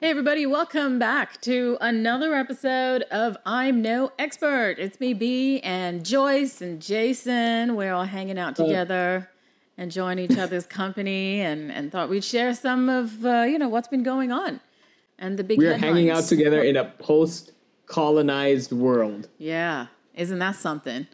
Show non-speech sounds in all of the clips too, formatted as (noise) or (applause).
Hey, everybody, welcome back to another episode of I'm No Expert. It's me, B, and Joyce and Jason. We're all hanging out together, and enjoying each other's company, and, and thought we'd share some of, uh, you know, what's been going on and the big We are hanging out together in a post-colonized world Yeah, isn't that something?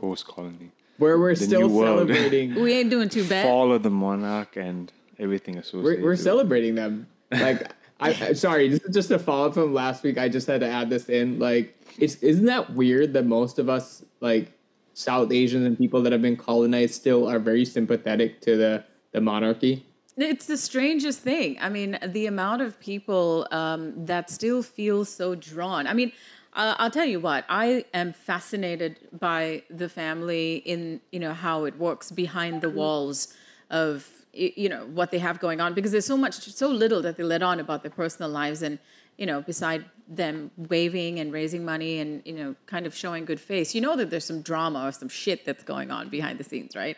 post colony. where we're The still new world. celebrating. (laughs) We ain't doing too bad. Fall of the monarch and everything associated. we're, we're with it. celebrating them. Like, I, I sorry, this is just a follow up from last week. I just had to add this in. Like, it's isn't that weird that most of us like South Asians and people that have been colonized still are very sympathetic to the the monarchy. It's the strangest thing. I mean, the amount of people um, that still feel so drawn. I mean, I'll tell you what. I am fascinated by the family in you know how it works behind the walls of you know what they have going on because there's so much, so little that they let on about their personal lives and you know beside them waving and raising money and you know kind of showing good face you know that there's some drama or some shit that's going on behind the scenes right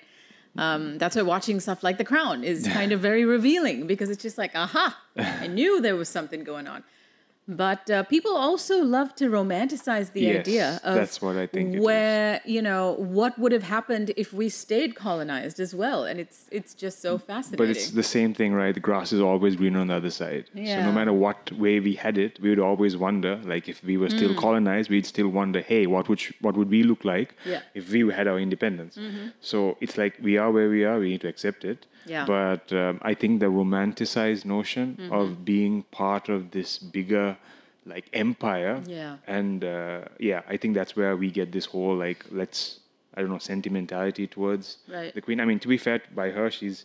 um, that's why watching stuff like The Crown is (laughs) kind of very revealing because it's just like, aha, I knew there was something going on. But uh, people also love to romanticize the Yes, idea of that's what I think where you know what would have happened if we stayed colonized as well, and it's it's just so fascinating. But it's the same thing, right? The grass is always greener on the other side. Yeah. So no matter what way we had it, we would always wonder, like if we were Mm. still colonized, we'd still wonder, hey, what would sh- what would we look like Yeah. Mm-hmm. if we had our independence? Mhm. So it's like we are where we are. We need to accept it. Yeah. But um, I think the romanticized notion Mm-hmm. of being part of this bigger like empire Yeah. and uh, yeah i think that's where we get this whole like let's i don't know sentimentality towards Right. the queen i mean to be fair by her she's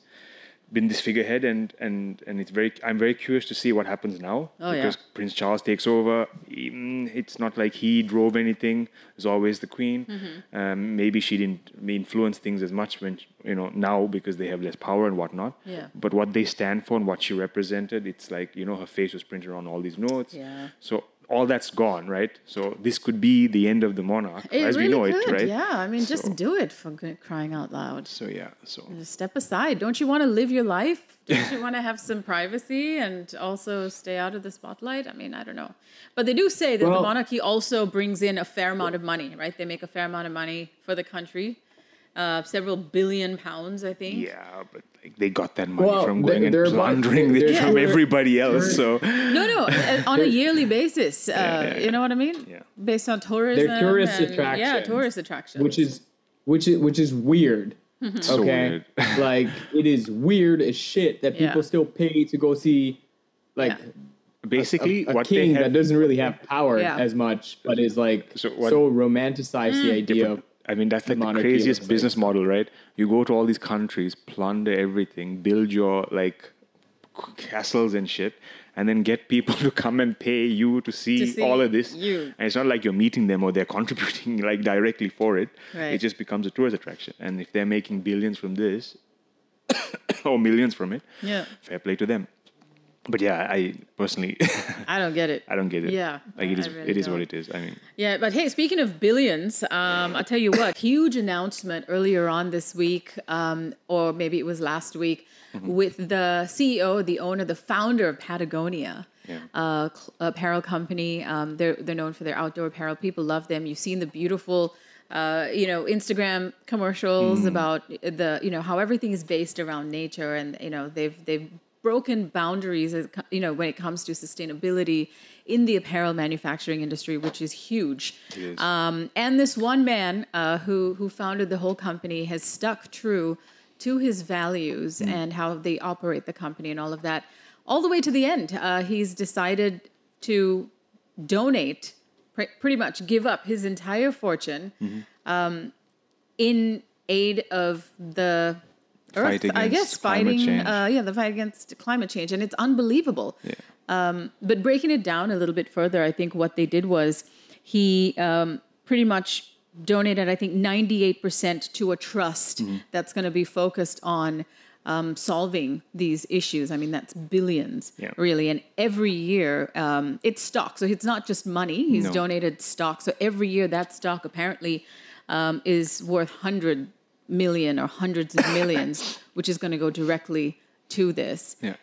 been this figurehead and and and it's very i'm very curious to see what happens now Oh, yeah. because prince charles takes over Mm, it's not like he drove anything it's always the queen Mm-hmm. um, maybe she didn't influence things as much when you know now because they have less power and whatnot Yeah. but what they stand for and what she represented it's like you know her face was printed on all these notes Yeah. so all that's gone, right? So this could be the end of the monarch It as really we know could, it, right? Yeah, I mean, So- just do it for crying out loud. So yeah, so Just step aside. Don't you want to live your life? Don't you want to have some privacy and also stay out of the spotlight? I mean, I don't know. But they do say that the monarchy also brings in a fair amount of money, right? They make a fair amount of money for the country. Uh, several billion pounds, I think. yeah, but like, they got that money Well, from they're- going and they're about- plundering they're- (laughs) it from they're- everybody else. So No, no, uh, (laughs) on a yearly basis. Uh, yeah, You know what I mean? Yeah. Based on tourism. tourist and- Yeah, tourist attractions. which is which is which is weird. So Okay, weird. (laughs) like it is weird as shit that Yeah. people still pay to go see like Yeah. basically a, a what king they that doesn't really have power Yeah. as much, but is like So so, what- romanticized the idea of I mean, that's like the craziest business model, right? You go to all these countries, plunder everything, build your like castles and shit, and then get people (laughs) to come and pay you to see, see all of this. you. And it's not like you're meeting them or they're (laughs) contributing like directly for it. Right. It just becomes a tourist attraction. And if they're making billions from this, (coughs) or millions from it, Yeah. fair play to them. But yeah, I personally, (laughs) I don't get it. I don't get it. Yeah, like it is. really it is don't. what it is. I mean, Yeah, but hey, speaking of billions, um, I'll tell you what, (coughs) huge announcement earlier on this week, um, or maybe it was last week, Mm-hmm. with the CEO, the owner, the founder of Patagonia. Yeah. Uh, apparel company. Um, they're they're known for their outdoor apparel. People love them. You've seen the beautiful, uh, you know, Instagram commercials Mm. about the you know how everything is based around nature, and you know they've they've broken boundaries, as, you know, when it comes to sustainability in the apparel manufacturing industry, which is huge. Is. Um, and this one man uh, who who founded the whole company has stuck true to his values and how they operate the company and all of that, all the way to the end. Uh, he's decided to donate, pre- pretty much give up his entire fortune um, in aid of the Fight earth. I guess fighting, uh, yeah, the fight against climate change, and it's unbelievable. yeah. Um, but breaking it down a little bit further, I think what they did was he um, pretty much donated, I think, 98% to a trust Mm-hmm. that's going to be focused on um, solving these issues. I mean, that's billions, Yeah. really. And every year, um, it's stock. So it's not just money, he's No. donated stock. So every year, that stock apparently um, is worth 100 million or hundreds of millions, (laughs) which is going to go directly to this Yeah.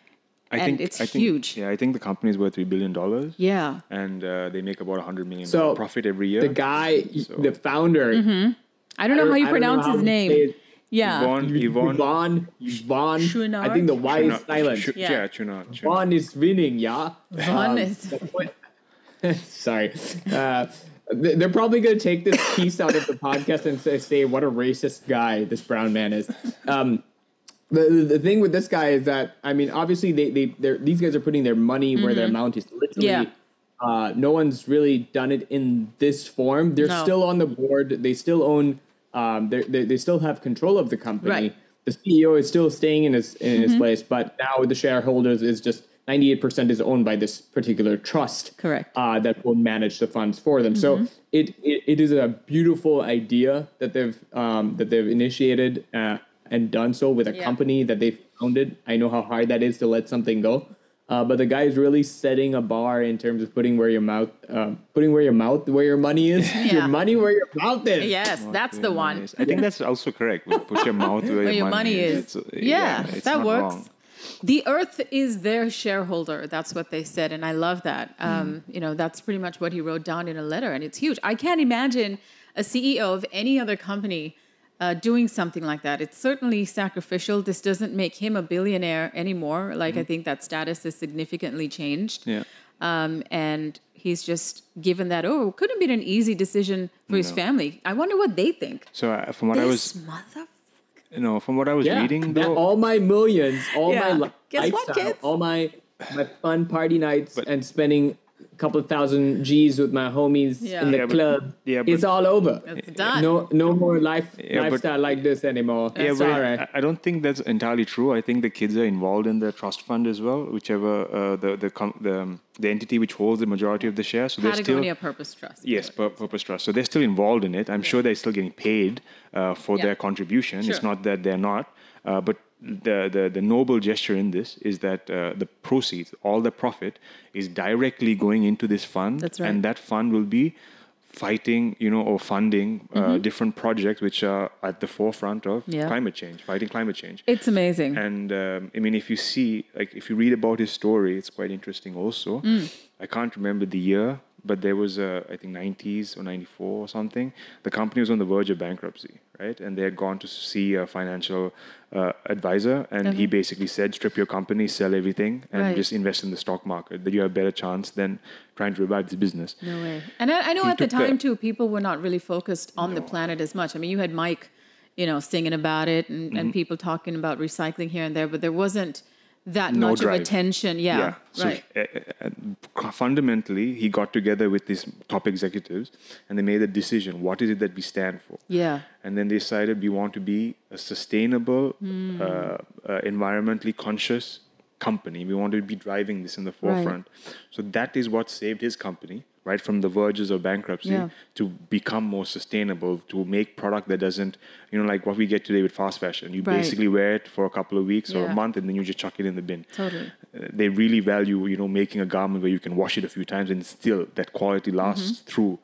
I and think it's I think, huge. Yeah, I think the company is worth three billion dollars. Yeah. and uh, they make about a hundred million So, profit every year. The guy, So- the founder, Hmm. I don't know how you I don't know pronounce how his to name. say it. Yeah. Yvon, Yvon, Yvon, Yvon. I think the Y is silent. Chu- Yeah. yeah, Chuna- Chuna. Yvon is winning, yeah. Vaughn Um, is. (laughs) Sorry. Uh, th- they're probably going to take this piece out of the podcast and say, say what a racist guy this brown man is. Um, the, the, the thing with this guy is that, I mean, obviously, they, they, they're, these guys are putting their money where their mouth is. Literally, Yeah. uh, no one's really done it in this form. They're No. still on the board. They still own, um, they, they still have control of the company. Right. The CEO is still staying in his, in his place, but now the shareholders is just 98% is owned by this particular trust Correct. uh, that will manage the funds for them. So it, it it is a beautiful idea that they've um, that they've initiated uh, and done so with a Yeah. company that they founded. I know how hard that is to let something go. Uh, but the guy is really setting a bar in terms of putting where your mouth, uh, putting where your mouth, where your money is, (laughs) Yeah. your money where your mouth is. Yes, that's the one. I think that's also correct. Put your mouth where, (laughs) Where your money is. It's, uh, Yeah, it's that not works. wrong. The earth is their shareholder. That's what they said, and I love that. Mm. Um, You know, that's pretty much what he wrote down in a letter, and it's huge. I can't imagine a CEO of any other company uh, doing something like that. It's certainly sacrificial. This doesn't make him a billionaire anymore. Like I think that status has significantly changed. Yeah. Um, and he's just given that over. Couldn't have been an easy decision for his family. I wonder what they think. So uh, from what I was, mother. You know, from what I was Yeah, reading, that though, all my millions, all Yeah. my li- Guess what, lifestyle, kids? all my my fun party nights But- and spending a couple thousand G's with my homies Yeah. in the Yeah, but- club. yeah, it's all over. It's done. No, no more life Yeah, but- lifestyle like this anymore. yeah, but Sorry. I, I don't think that's entirely true. I think the kids are involved in the trust fund as well, whichever uh, the the com- the, um, the entity which holds the majority of the shares. So they're still Patagonia Purpose Trust. Yes, pur- purpose trust. So they're still involved in it. I'm sure they're still getting paid uh, for Yeah. their contribution. It's not that they're not. Uh, but the, the the noble gesture in this is that uh, the proceeds, all the profit, is directly going into this fund, That's right. and that fund will be fighting, you know, or funding uh, different projects which are at the forefront of Mm-hmm. Yeah. climate change, fighting climate change. It's amazing. And um, I mean, if you see, like, if you read about his story, it's quite interesting. Also, Mm. I can't remember the year, but there was a, I think, 90s or 94 or something. The company was on the verge of bankruptcy, right? And they had gone to see a financial uh, advisor, and he basically said, "Strip your company, sell everything, and Right. just invest in the stock market. That you have a better chance than trying to revive this business." No way. And I, I know He at the took the- time too, people were not really focused on the planet as much. I mean, you had Mike, you know, singing about it, and, Mm-hmm. and people talking about recycling here and there, but there wasn't that No much drive. of attention. Yeah, So right. uh, uh, uh, fundamentally, he got together with these top executives, and they made a decision: what is it that we stand for? Yeah. and then they decided we want to be a sustainable, Hmm. uh, uh, environmentally conscious company. We want to be driving this in the forefront. So that is what saved his company, right, from the verges of bankruptcy Yeah. to become more sustainable, to make product that doesn't, you know, like what we get today with fast fashion. You Right. basically wear it for a couple of weeks or a month, and then you just chuck it in the bin. Totally. Uh, they really value, you know, making a garment where you can wash it a few times and still that quality lasts Mm-hmm. through.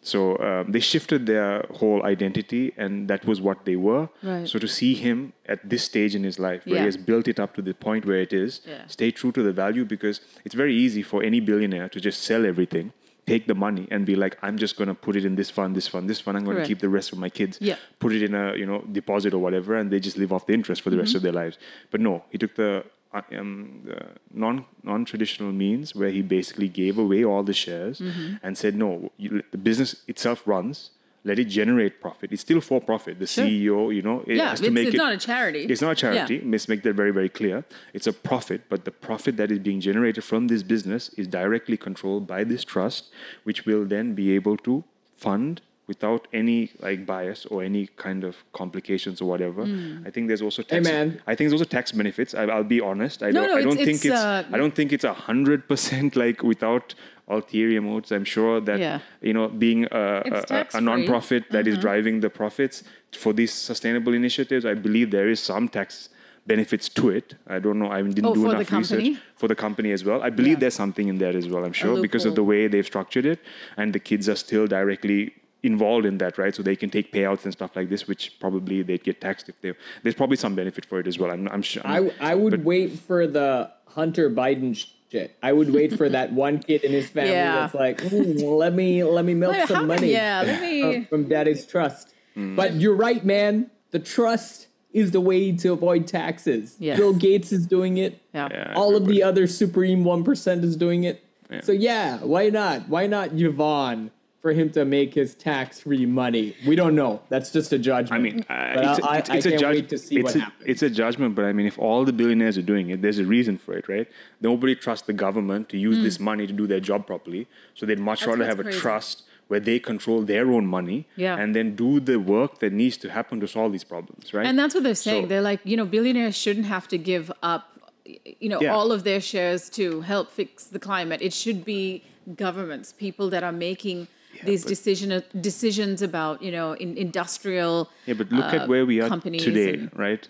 So um, they shifted their whole identity, and that was what they were. Right. So to see him at this stage in his life, where Yeah. he has built it up to the point where it is, Yeah. stay true to the value because it's very easy for any billionaire to just sell everything, take the money, and be like, "I'm just going to put it in this fund, this fund, this fund. I'm going to Correct. keep the rest for my kids. Yeah. Put it in a you know deposit or whatever, and they just live off the interest for the rest of Mm-hmm. their lives." But no, he took the uh, um, the non non traditional means where he basically gave away all the shares Mm-hmm. and said, "No, you, the business itself runs. Let it generate profit. It's still for profit. The Sure. CEO, you know, it Yeah, has to make it's it. It's not a charity. It's not a Yeah. charity. Let's make that very, very clear. It's a profit, but the profit that is being generated from this business is directly controlled by this trust, which will then be able to fund without any like bias or any kind of complications or whatever. Hmm. I think there's also tax. man. I think there's also tax benefits. I, I'll be honest. I No, don't. no, I don't it's- think it's, it's. uh, I don't think it's a hundred percent (laughs) like without ulterior motives. I'm sure that Yeah. you know being a, a, a, a non-profit that Mm-hmm. is driving the profits for these sustainable initiatives, I believe there is some tax benefits to it. I don't know. I didn't Oh, do enough research for the company as well. I believe Yeah. there's something in there as well. I'm sure because of the way they've structured it, and the kids are still directly involved in that, right? So they can take payouts and stuff like this, which probably they'd get taxed if they. There's probably some benefit for it as well. I'm, I'm sure. I I would wait for the Hunter Biden shit. I would wait for that one kid in his (laughs) family Yeah. that's like, "Hmm, let me let me milk some money yeah, let me- from, from daddy's trust. But you're right, man. The trust is the way to avoid taxes. Yes. Bill Gates is doing it. Yeah. Yeah. All of the other supreme one percent is doing it. Yeah. So yeah, why not? Why not Yvon for him to make his tax-free money? We don't know. That's just a judgment. I mean, uh, it's, I- a, it's, I it's a can't judg- wait to see it's what a, happens. It's a judgment, but I mean, if all the billionaires are doing it, there's a reason for it, right? Nobody trusts the government to use this money to do their job properly, so they'd much. That's rather what's have a trust where they control their own money Yeah. and then do the work that needs to happen to solve these problems, right? And that's what they're saying. So- they're like, you know, billionaires shouldn't have to give up, you know, Yeah. all of their shares to help fix the climate. It should be governments, people that are making these but- decision decisions about, you know, in industrial. Yeah, but look uh, at where we are today, and- right?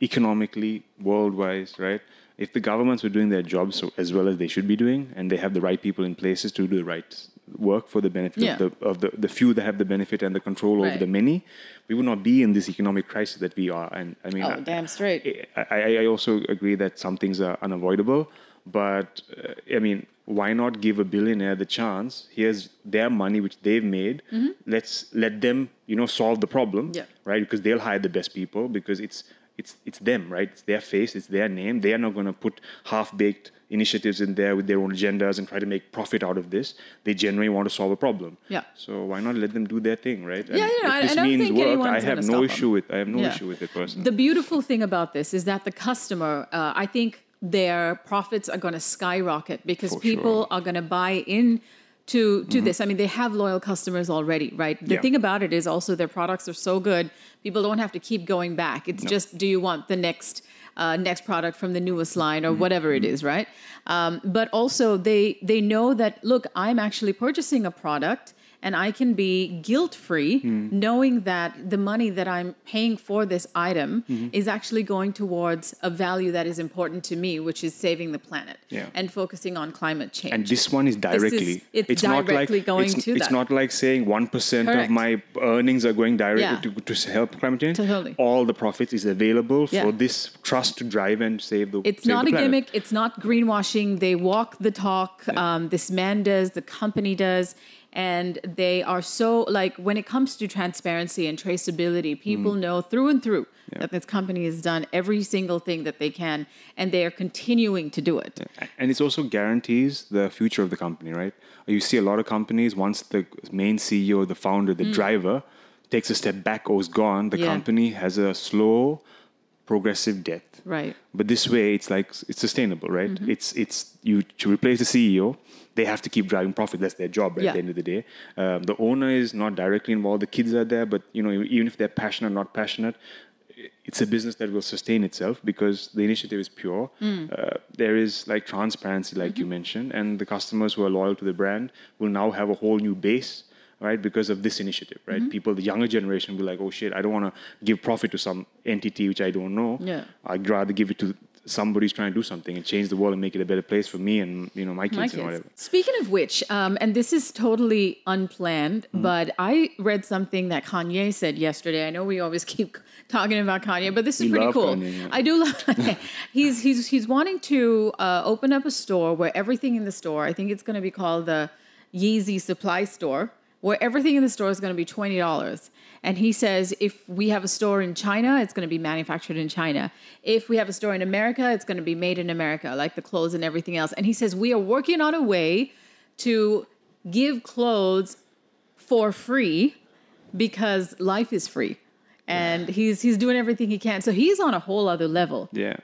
Economically, world-wise, right? If the governments were doing their jobs so, as well as they should be doing, and they have the right people in places to do the right work for the benefit Yeah. of, the, of the, the few that have the benefit and the control over the many, we would not be in this economic crisis that we are. And I mean, Oh, I- damn straight. I, I, I also agree that some things are unavoidable, but uh, I mean, why not give a billionaire the chance? Here's their money, which they've made. Let's let them, you know, solve the problem, Yeah. right? Because they'll hire the best people because it's it's it's them, right? It's their face, it's their name. They are not going to put half-baked initiatives in there with their own agendas and try to make profit out of this. They genuinely want to solve a problem. Yeah. So why not let them do their thing, right? Yeah, yeah, if I- this I don't means think work, I have no issue with. I have no Yeah. issue with it personally. The beautiful thing about this is that the customer, uh, I think their profits are going to skyrocket because For people sure. Mm-hmm. are going to buy in to to this. I mean, they have loyal customers already, right? The Yeah. thing about it is also their products are so good, people don't have to keep going back. It's just, do you want the next uh, next product from the newest line Mm-hmm. or whatever it is, right? Um, but also they they know that look, I'm actually purchasing a product and I can be guilt free Hmm. knowing that the money that I'm paying for this item Mm-hmm. is actually going towards a value that is important to me, which is saving the planet Yeah. and focusing on climate change. And this one is directly. it's not directly like, going it's, to It's that. not like saying one percent of my earnings are going directly Yeah. to, to help climate change. Totally. All the profits is available Yeah. for this trust to drive and save the. Planet. It's save not the a planet. gimmick. It's not greenwashing. They walk the talk. Um, this man does. The company does. And they are so like when it comes to transparency and traceability, people Mm. know through and through that this company has done every single thing that they can, and they are continuing to do it. and it also guarantees the future of the company, right? You see a lot of companies once the main CEO, the founder, the driver takes a step back or is gone, the Mm. Yeah. company has a slow, progressive death. Right. But this way, it's like it's sustainable, right? Mm-hmm. It's it's you to replace the CEO. They have to keep driving profit. That's their job right, Yeah. at the end of the day. Um, the owner is not directly involved. The kids are there, but you know, even if they're passionate or not passionate, it's a business that will sustain itself because the initiative is pure. Mm. Uh, there is like transparency, like Mm-hmm. you mentioned, and the customers who are loyal to the brand will now have a whole new base, right? Because of this initiative, right? Mm-hmm. People, the younger generation, will be like, oh shit, I don't want to give profit to some entity which I don't know. Yeah. I'd rather give it to somebody who's trying to do something and change the world and make it a better place for me and you know my kids, My and whatever. Speaking of which, um, and this is totally unplanned, Mm-hmm. but I read something that Kanye said yesterday. I know we always (laughs) keep talking about Kanye, but this is We pretty cool. Kanye, yeah. I do love (laughs) Kanye. he's he's he's wanting to uh, open up a store where everything in the store. I think it's going to be called the Yeezy Supply Store, where everything in the store is going to be twenty dollars. And he says if we have a store in China, it's going to be manufactured in China. If we have a store in America, it's going to be made in America, like the clothes and everything else. And he says we are working on a way to give clothes for free because life is free. And he's he's doing everything he can. So he's on a whole other level. Yeah.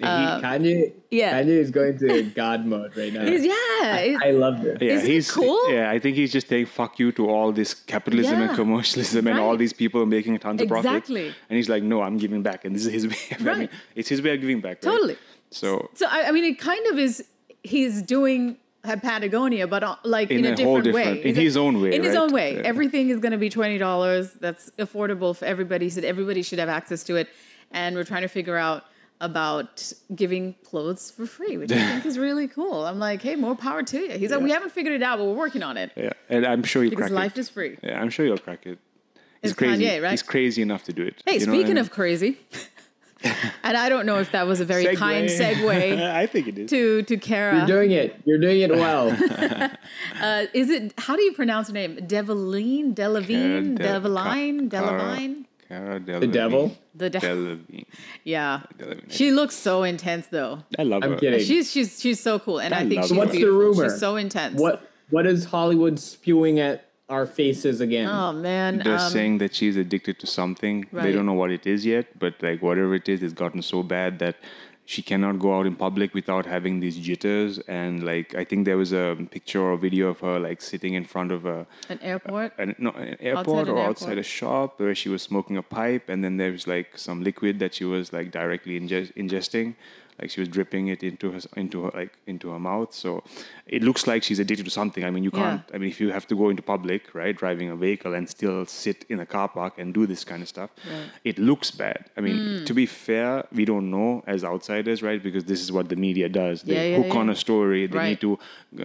Kanye, yeah. Kanye is going to God mode right now. He's- yeah. it- I love this. yeah, Isn't it he's cool? Yeah, I think he's just saying fuck you to all this capitalism and Yeah. commercialism and all these people making tons of profit. Exactly. And he's like, no, I'm giving back, and this is his (laughs) way. Of, I mean, Right. it's his way of giving back. right? Totally. So So I, I mean, it kind of is. He's doing Patagonia, but uh, like in, In a, a whole different way. in He's his own way, In his right? own way. Yeah. Everything is going to be twenty dollars. That's affordable for everybody. He said everybody should have access to it, and we're trying to figure out about giving clothes for free, which I (laughs) think is really cool. I'm like, hey, more power to you. He's like, we haven't figured it out, but we're working on it yeah, and I'm sure he'll because crack life it. is free. Yeah, I'm sure you'll crack it. He's It's crazy. Kanye, right? He's crazy enough to do it. Hey, You know I speaking mean? of crazy, (laughs) and I don't know if that was a very kind segue (laughs) I think it is. to to Cara. You're doing it. You're doing it well. Uh, is it? How do you pronounce her name? Develine, Delavine, Del- Develine, Cara- Delavine. Cara the devil. The de- Delevingne. yeah. Delevingne. She looks so intense though. I love I'm her. kidding. She's she's she's so cool, and I, I think love she's her. What's the rumor? She's so intense. What What is Hollywood spewing at our faces again? Oh man. They're um, saying that she's addicted to something. They don't know what it is yet, but like whatever it is, it's gotten so bad that she cannot go out in public without having these jitters. And like I think there was a picture or video of her like sitting in front of a an airport. an, no, an airport an or airport. outside a shop where she was smoking a pipe, and then there was like some liquid that she was like directly ingest- ingesting, like she was dripping it into her into her like into her mouth. So it looks like she's addicted to something. I mean, you can't. I mean, if you have to go into public, right, driving a vehicle and still sit in a car park and do this kind of stuff, it looks bad. I mean, Hmm. to be fair, we don't know as outsiders, right, because this is what the media does. They Yeah, yeah, hook on a story. They Right. need to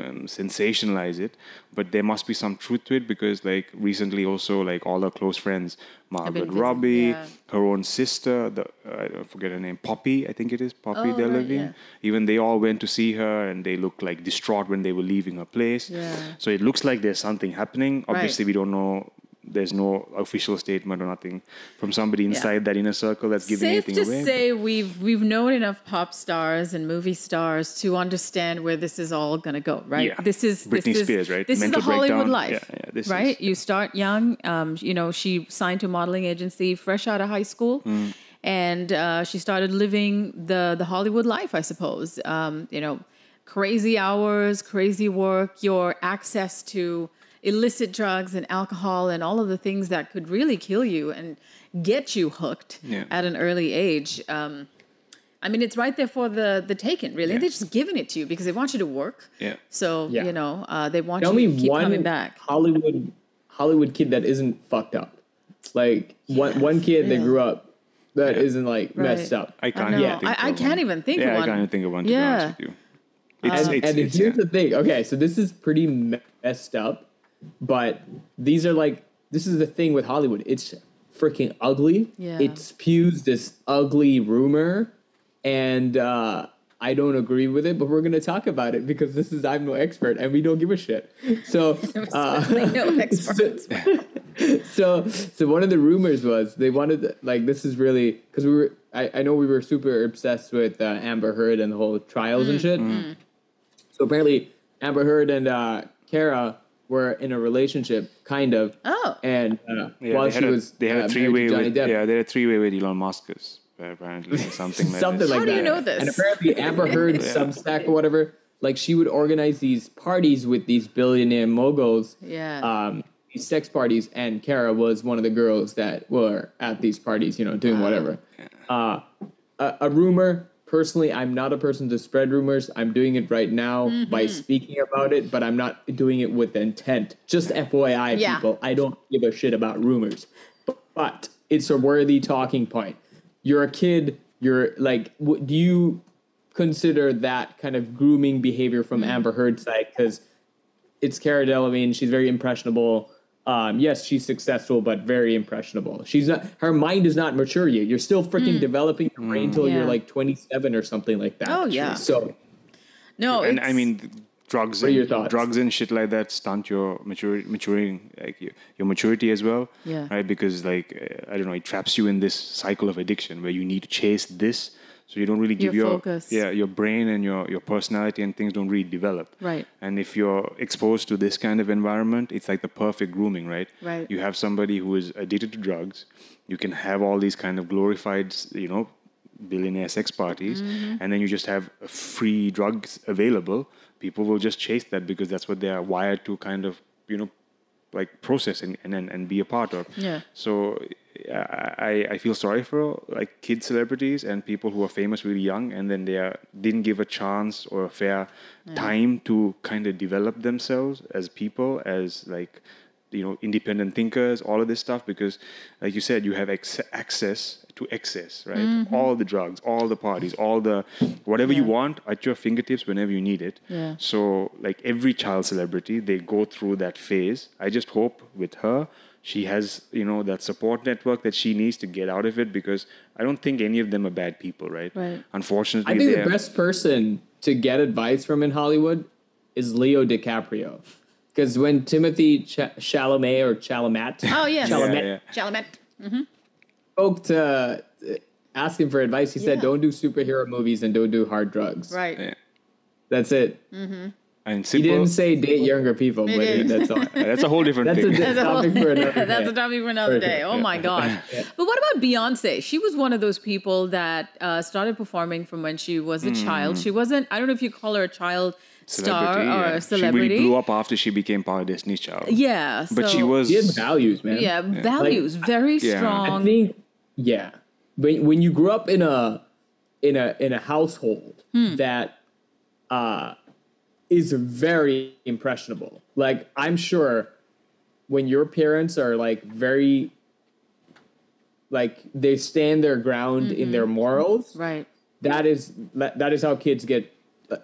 um, sensationalize it but there must be some truth to it because like recently also like all her close friends margot robbie yeah. her own sister the uh, i don't forget her name poppy i think it is poppy Oh, right, delevingne yeah. even they all went to see her and they looked like distraught when they were leaving her place Yeah. so it looks like there's something happening obviously we don't know there's no official statement or nothing from somebody inside that inner circle that's giving Safe anything to away say we've we've known enough pop stars and movie stars to understand where this is all going to go, right? Yeah. This is Britney this is, right? This Mental is the Hollywood breakdown. life, Yeah, yeah, this right? is- You start young. Um, you know, she signed to a modeling agency fresh out of high school, Hmm. and uh, she started living the the Hollywood life, I suppose. Um, you know, crazy hours, crazy work, your access to illicit drugs and alcohol and all of the things that could really kill you and get you hooked Yeah. at an early age. Um, I mean, it's right there for the the taken. Really, Yeah. they're just giving it to you because they want you to work. Yeah. So Yeah. you know, uh, they want Tell you me to keep one coming back. Hollywood Hollywood kid that isn't fucked up. Like one one kid that grew up that Yeah. not like messed up. i I can't know. even think I, I of can't one. even think yeah of one. i can't even think of one to Yeah. be honest with you it's, and, it's, and it's, here's yeah. the thing. Okay, so this is pretty messed up, but these are like this is the thing with Hollywood. It's freaking ugly. Yeah. It spews this ugly rumor, and uh, I don't agree with it. But we're gonna talk about it because this is I'm no expert, and we don't give a shit. So. (laughs) Uh, no (laughs) experts. (laughs) so so one of the rumors was they wanted to- like this is really because we were I, I know we were super obsessed with uh, Amber Heard and the whole trials and shit. So apparently Amber Heard and uh, Cara were in a relationship, kind of. Oh. And uh, Yeah, while she a, was they had uh, a three-way. With Depp. yeah they had a three way with Elon Musk's apparently or (laughs) something like something this. like How do you know this? And apparently Amber (laughs) Heard's Substack or whatever, like she would organize these parties with these billionaire moguls. Yeah. Um, these sex parties, and Cara was one of the girls that were at these parties, you know, doing whatever. Uh, a, a rumor. Personally, I'm not a person to spread rumors. I'm doing it right now Mm-hmm. by speaking about it, but I'm not doing it with intent. Just FYI, Yeah. people, I don't give a shit about rumors. But it's a worthy talking point. You're a kid. You're like, w- do you consider that kind of grooming behavior from Mm-hmm. Amber Heard's side? Because it's Cara Delevingne. She's very impressionable. Um, yes, she's successful, but very impressionable. She's not. Her mind is not mature yet. You're still freaking developing your brain until you're Mm. Like 27 or something like that. Oh, yeah. So no, and I mean, drugs What your and drugs and shit like that stunt your mature, maturing, like your, your maturity as well. Yeah. Right, because like uh, I don't know, it traps you in this cycle of addiction where you need to chase this, so you don't really give Your your, focus. yeah your brain and your your personality and things don't really develop. Right. And if you're exposed to this kind of environment, it's like the perfect grooming, right? Right. You have somebody who is addicted to drugs. You can have all these kind of glorified, you know, billionaire sex parties, Mm-hmm. and then you just have free drugs available. People will just chase that because that's what they are wired to kind of, you know, like process and, and, and be a part of. Yeah. So I, I- feel sorry for like kid celebrities and people who are famous really young and then they are, didn't give a chance or a fair mm. time to kind of develop themselves as people, as like you know independent thinkers, all of this stuff because like you said, you have ex- access to excess, right? Mm-hmm. All the drugs, all the parties, all the whatever you want at your fingertips whenever you need it. Yeah. So like every child celebrity, they go through that phase. I just hope with her, she has you know that support network that she needs to get out of it because I don't think any of them are bad people, right? Right. Unfortunately, I think the best person to get advice from in Hollywood is Leo DiCaprio. Because when Timothy Ch- Chalamet or Chalamet Oh yes, (laughs) Chalamet Yeah, Chalamet. spoke to uh, ask him for advice, he said, "Don't do superhero movies and don't do hard drugs." Right. Yeah. That's it. and He didn't say date younger people, but didn't. that's all. (laughs) that's a whole different That's thing. di- That's a whole- topic for another (laughs) That's day. a topic for another day. Oh my gosh. But what about Beyonce? She was one of those people that uh, started performing from when she was a child. She wasn't, I don't know if you call her a child star or yeah. celebrity. She really blew up after she became part of Destiny's Child. Yeah. But she was He had values, man. Yeah, values, very Yeah. strong. I think yeah. When when you grew up in a in a in a household Hmm. that uh is very impressionable. Like I'm sure when your parents are like very like they stand their ground in their morals, right. that is that is how kids get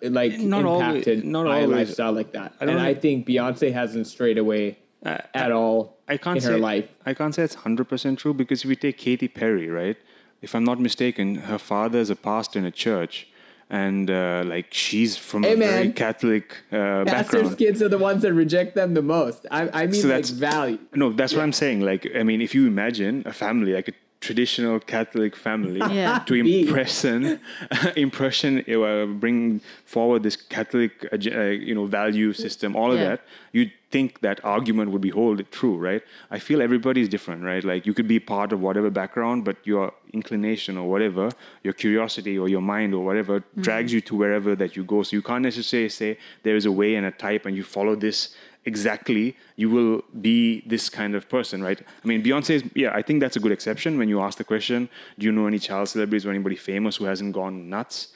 like Not always- impacted not by a always. lifestyle like that. I and I think- Beyonce hasn't strayed away Uh, at all I can't in say her life. I can't say it's hundred percent true because if we take Katy Perry, right? If I'm not mistaken, her father is a pastor in a church, and uh, like she's from Hey, a very. Catholic uh, Pastors' background. kids are the ones that reject them the most. I, I mean, So like that's- value. No, that's what I'm saying. Like, I mean, if you imagine a family, like a traditional Catholic family, (laughs) Yeah. to Big. impression, (laughs) impression, uh, bring forward this Catholic, uh, uh, you know, value system, all of Yeah. that, you'd think that argument would be hold it true, right? I feel everybody is different, right? Like, you could be part of whatever background, but your inclination or whatever, your curiosity or your mind or whatever, Mm-hmm. drags you to wherever that you go. So you can't necessarily say there is a way and a type, and you follow this exactly, you will be this kind of person, right? I mean, Beyonce is, yeah, I think that's a good exception when you ask the question, do you know any child celebrities or anybody famous who hasn't gone nuts?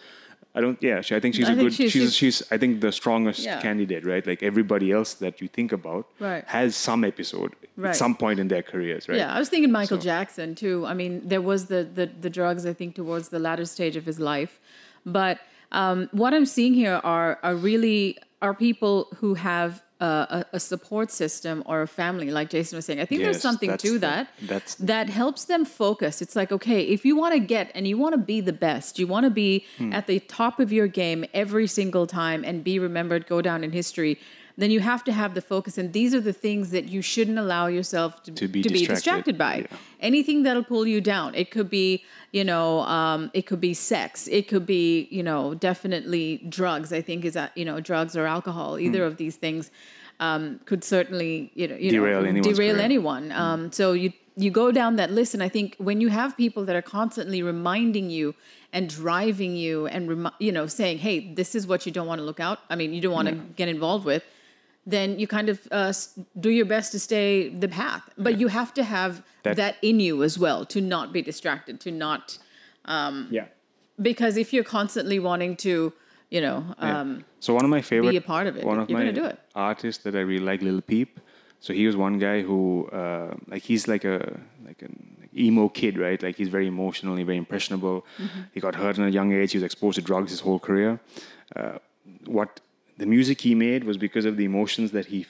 I don't, yeah, she, I think she's I a think good, she's- she's, she's- I think the strongest Yeah. candidate, right? Like everybody else that you think about Right. has some episode Right. at some point in their careers, right? Yeah, I was thinking Michael So- Jackson too. I mean, there was the, the the drugs I think towards the latter stage of his life, but um, what I'm seeing here are are really are people who have uh, a, a support system or a family, like Jason was saying. I think there's something to the- that that's- that helps them focus. It's like okay, if you want to get and you want to be the best, you want to be Hmm. at the top of your game every single time and be remembered, go down in history. Then you have to have the focus, and these are the things that you shouldn't allow yourself to, To be to be distracted, distracted by. Yeah. anything that'll pull you down. It could be you know um, it could be sex. It could be you know definitely drugs i think is that you know drugs or alcohol either Hmm. of these things um, could certainly you know you Derail know, derail career. anyone. Um, so you you go down that list and i think when you have people that are constantly reminding you and driving you and remi- you know saying hey this is what you don't want to look out i mean you don't want to get involved with then you kind of uh, do your best to stay the path. But you have to have that, That- in you as well to not be distracted, to not Yeah. because if you're constantly wanting to, you know, Yeah. um, so one of my favorite, a part of it. One of You're my do it. artists that I really like, Lil Peep. So he was one guy who, uh, like, he's like a like an emo kid, right? Like he's very emotionally, very impressionable. Mm-hmm. He got hurt at a young age. He was exposed to drugs his whole career. Uh, what the music he made was because of the emotions that he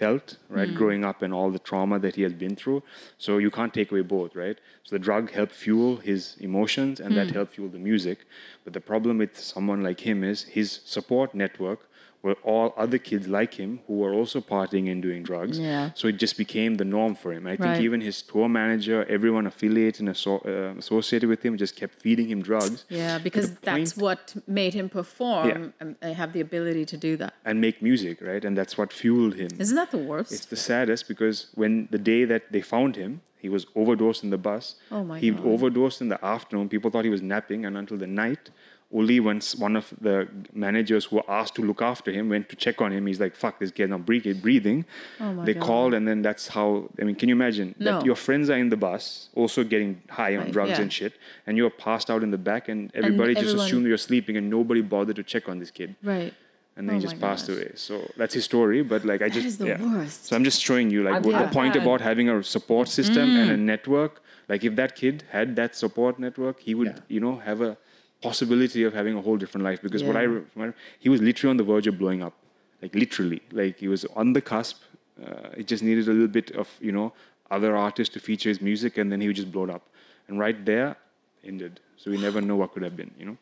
felt right hmm. growing up and all the trauma that he has been through. So you can't take away both right? So the drug helped fuel his emotions and that hmm. helped fuel the music. But the problem with someone like him is his support network were all other kids like him who were also partying and doing drugs Yeah. so it just became the norm for him i think Right. even his tour manager everyone affiliated and asso- uh, associated with him just kept feeding him drugs yeah, because that's point- what made him perform and and have the ability to do that. and make music right and that's what fueled him Isn't that the worst? It's the saddest because when the day that they found him, he was overdosed in the bus. Oh my he God. overdosed in the afternoon. People thought he was napping, and until the night, only once one of the managers who were asked to look after him went to check on him. He's like, "Fuck, this guy's not breathing." breathing. Oh my they God. called, and then that's how. I mean, can you imagine No. that your friends are in the bus, also getting high on Right, drugs yeah. and shit, and you're passed out in the back, and everybody just everyone- assumed you're sleeping, and nobody bothered to check on this kid right. and then Oh he just passed gosh. away. So that's his story. But like I just is the yeah. worst. So I'm just showing you like what the point Yeah. about having a support system and Mm. a network. Like if that kid had that support network, he would Yeah. you know have a possibility of having a whole different life. Because what I remember, he was literally on the verge of blowing up, like literally, like he was on the cusp. Uh, it just needed a little bit of you know other artists to feature his music, and then he would just blow it up. And right there, ended. So we never know what could have been, you know.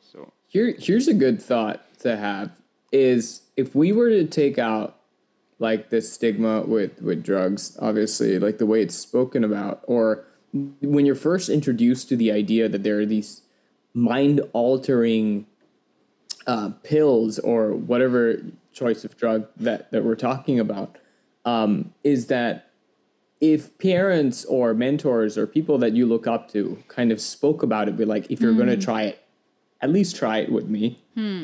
So Here, here's a good thought to have: is if we were to take out like this stigma with with drugs, obviously, like the way it's spoken about, or when you're first introduced to the idea that there are these mind altering uh, pills or whatever choice of drug that that we're talking about, um, is that if parents or mentors or people that you look up to kind of spoke about it, be like, if you're going to try it, at least try it with me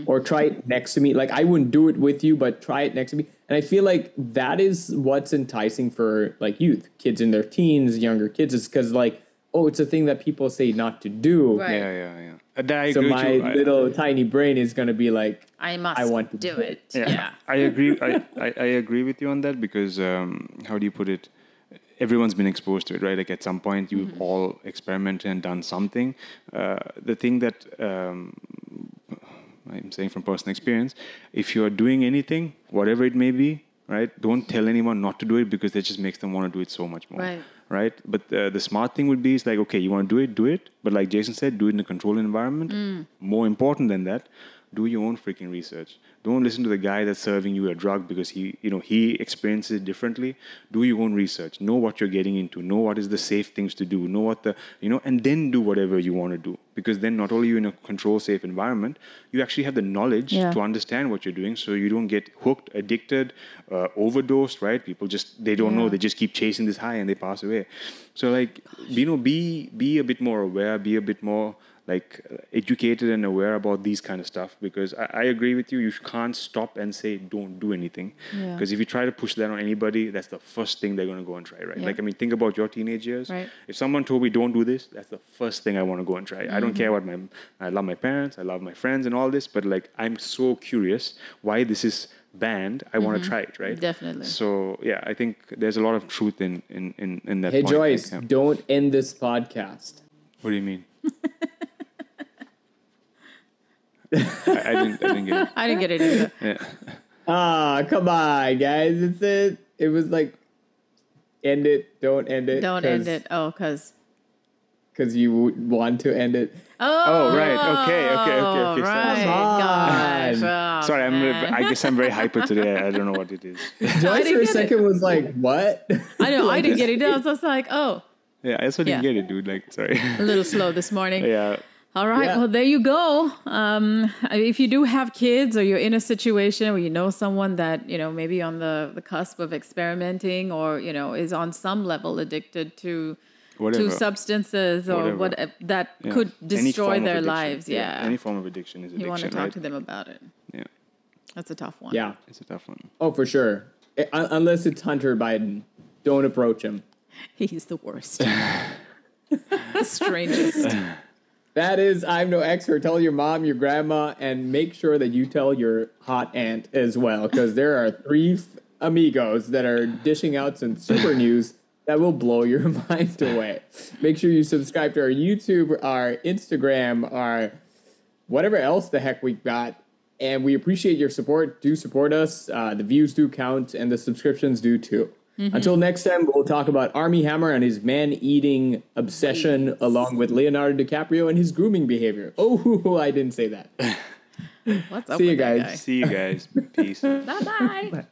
or try it next to me. Like, I wouldn't do it with you, but try it next to me. And I feel like that is what's enticing for like youth, kids in their teens, younger kids, is because like, oh, it's a thing that people say not to do. Right. yeah, yeah, yeah. I So agree with my you. I- little tiny brain is going to be like, I must I want to do do it. yeah, Yeah. I agree. I, I, I agree with you on that because um, how do you put it? Everyone's been exposed to it, right? Like at some point, you've Mm-hmm. all experimented and done something. Uh, the thing that um, I'm saying from personal experience, if you are doing anything, whatever it may be, right? Don't tell anyone not to do it because that just makes them want to do it so much more, Right. Right? But uh, the smart thing would be is like, okay, you want to do it, do it. But like Jason said, do it in a controlled environment. Mm. More important than that, do your own freaking research. Don't listen to the guy that's serving you a drug because he, you know, he experiences it differently. Do your own research. Know what you're getting into. Know what is the safe things to do. Know what the, you know, and then do whatever you want to do. Because then not only are you in a control safe environment, you actually have the knowledge Yeah. to understand what you're doing, so you don't get hooked, addicted, uh, overdosed. Right? People just they don't know. They just keep chasing this high and they pass away. So like, you know, be be a bit more aware. Be a bit more like uh, educated and aware about these kind of stuff because I, I agree with you you can't stop and say don't do anything Yeah. because if you try to push that on anybody that's the first thing they're going to go and try right Yeah. like i mean think about your teenage years Right. if someone told me don't do this that's the first thing i want to go and try i Mm-hmm. don't care what my i love my parents i love my friends and all this but like i'm so curious why this is banned i want to try it right Mm-hmm. Definitely. so yeah i think there's a lot of truth in in in, in that hey, point. Like, Joyce, yeah. don't end this podcast. what do you mean I, I didn't i didn't get it (laughs) I didn't get it either. yeah Ah, come on, guys. It's it. It was like, end it, don't end it. Don't end it. Oh, because. Because you want to end it. Oh, right. Okay, okay, okay, okay. Right. Come on. Gosh. Oh, Sorry, I'm. man. I guess I'm very (laughs) hyper today. I don't know what it is. (laughs) Joyce didn't for a get it. second was like, what? I know. I didn't get it. I was just like, oh, Yeah, I also didn't Yeah. get it, dude. Like, sorry. a little slow this morning. yeah. All right. Yeah. Well, there you go. Um, if you do have kids or you're in a situation where you know someone that, you know, maybe on the, the cusp of experimenting or, you know, is on some level addicted to Whatever. to substances or Whatever. what that Yeah. could destroy their lives. Yeah. Any form of addiction is addiction, you want to talk right? to them about it. Yeah, That's a tough one. yeah. it's a tough one. Oh, for sure. I- un- unless it's Hunter Biden. Don't approach him. (laughs) He's the worst. (laughs) the strangest. (laughs) That is, I'm no expert. Tell your mom, your grandma, and make sure that you tell your hot aunt as well, because there are (laughs) three f- amigos that are dishing out some super news that will blow your (laughs) mind away. Make sure you subscribe to our YouTube, our Instagram, our whatever else the heck we've got. And we appreciate your support. Do support us. Uh, the views do count, and the subscriptions do too. Mm-hmm. Until next time, we'll talk about Armie Hammer and his man-eating obsession, along with Leonardo DiCaprio and his grooming behavior. Oh, (laughs) I didn't say that. What's up See you with that guys. guy? See you guys. Peace. (laughs) Bye bye.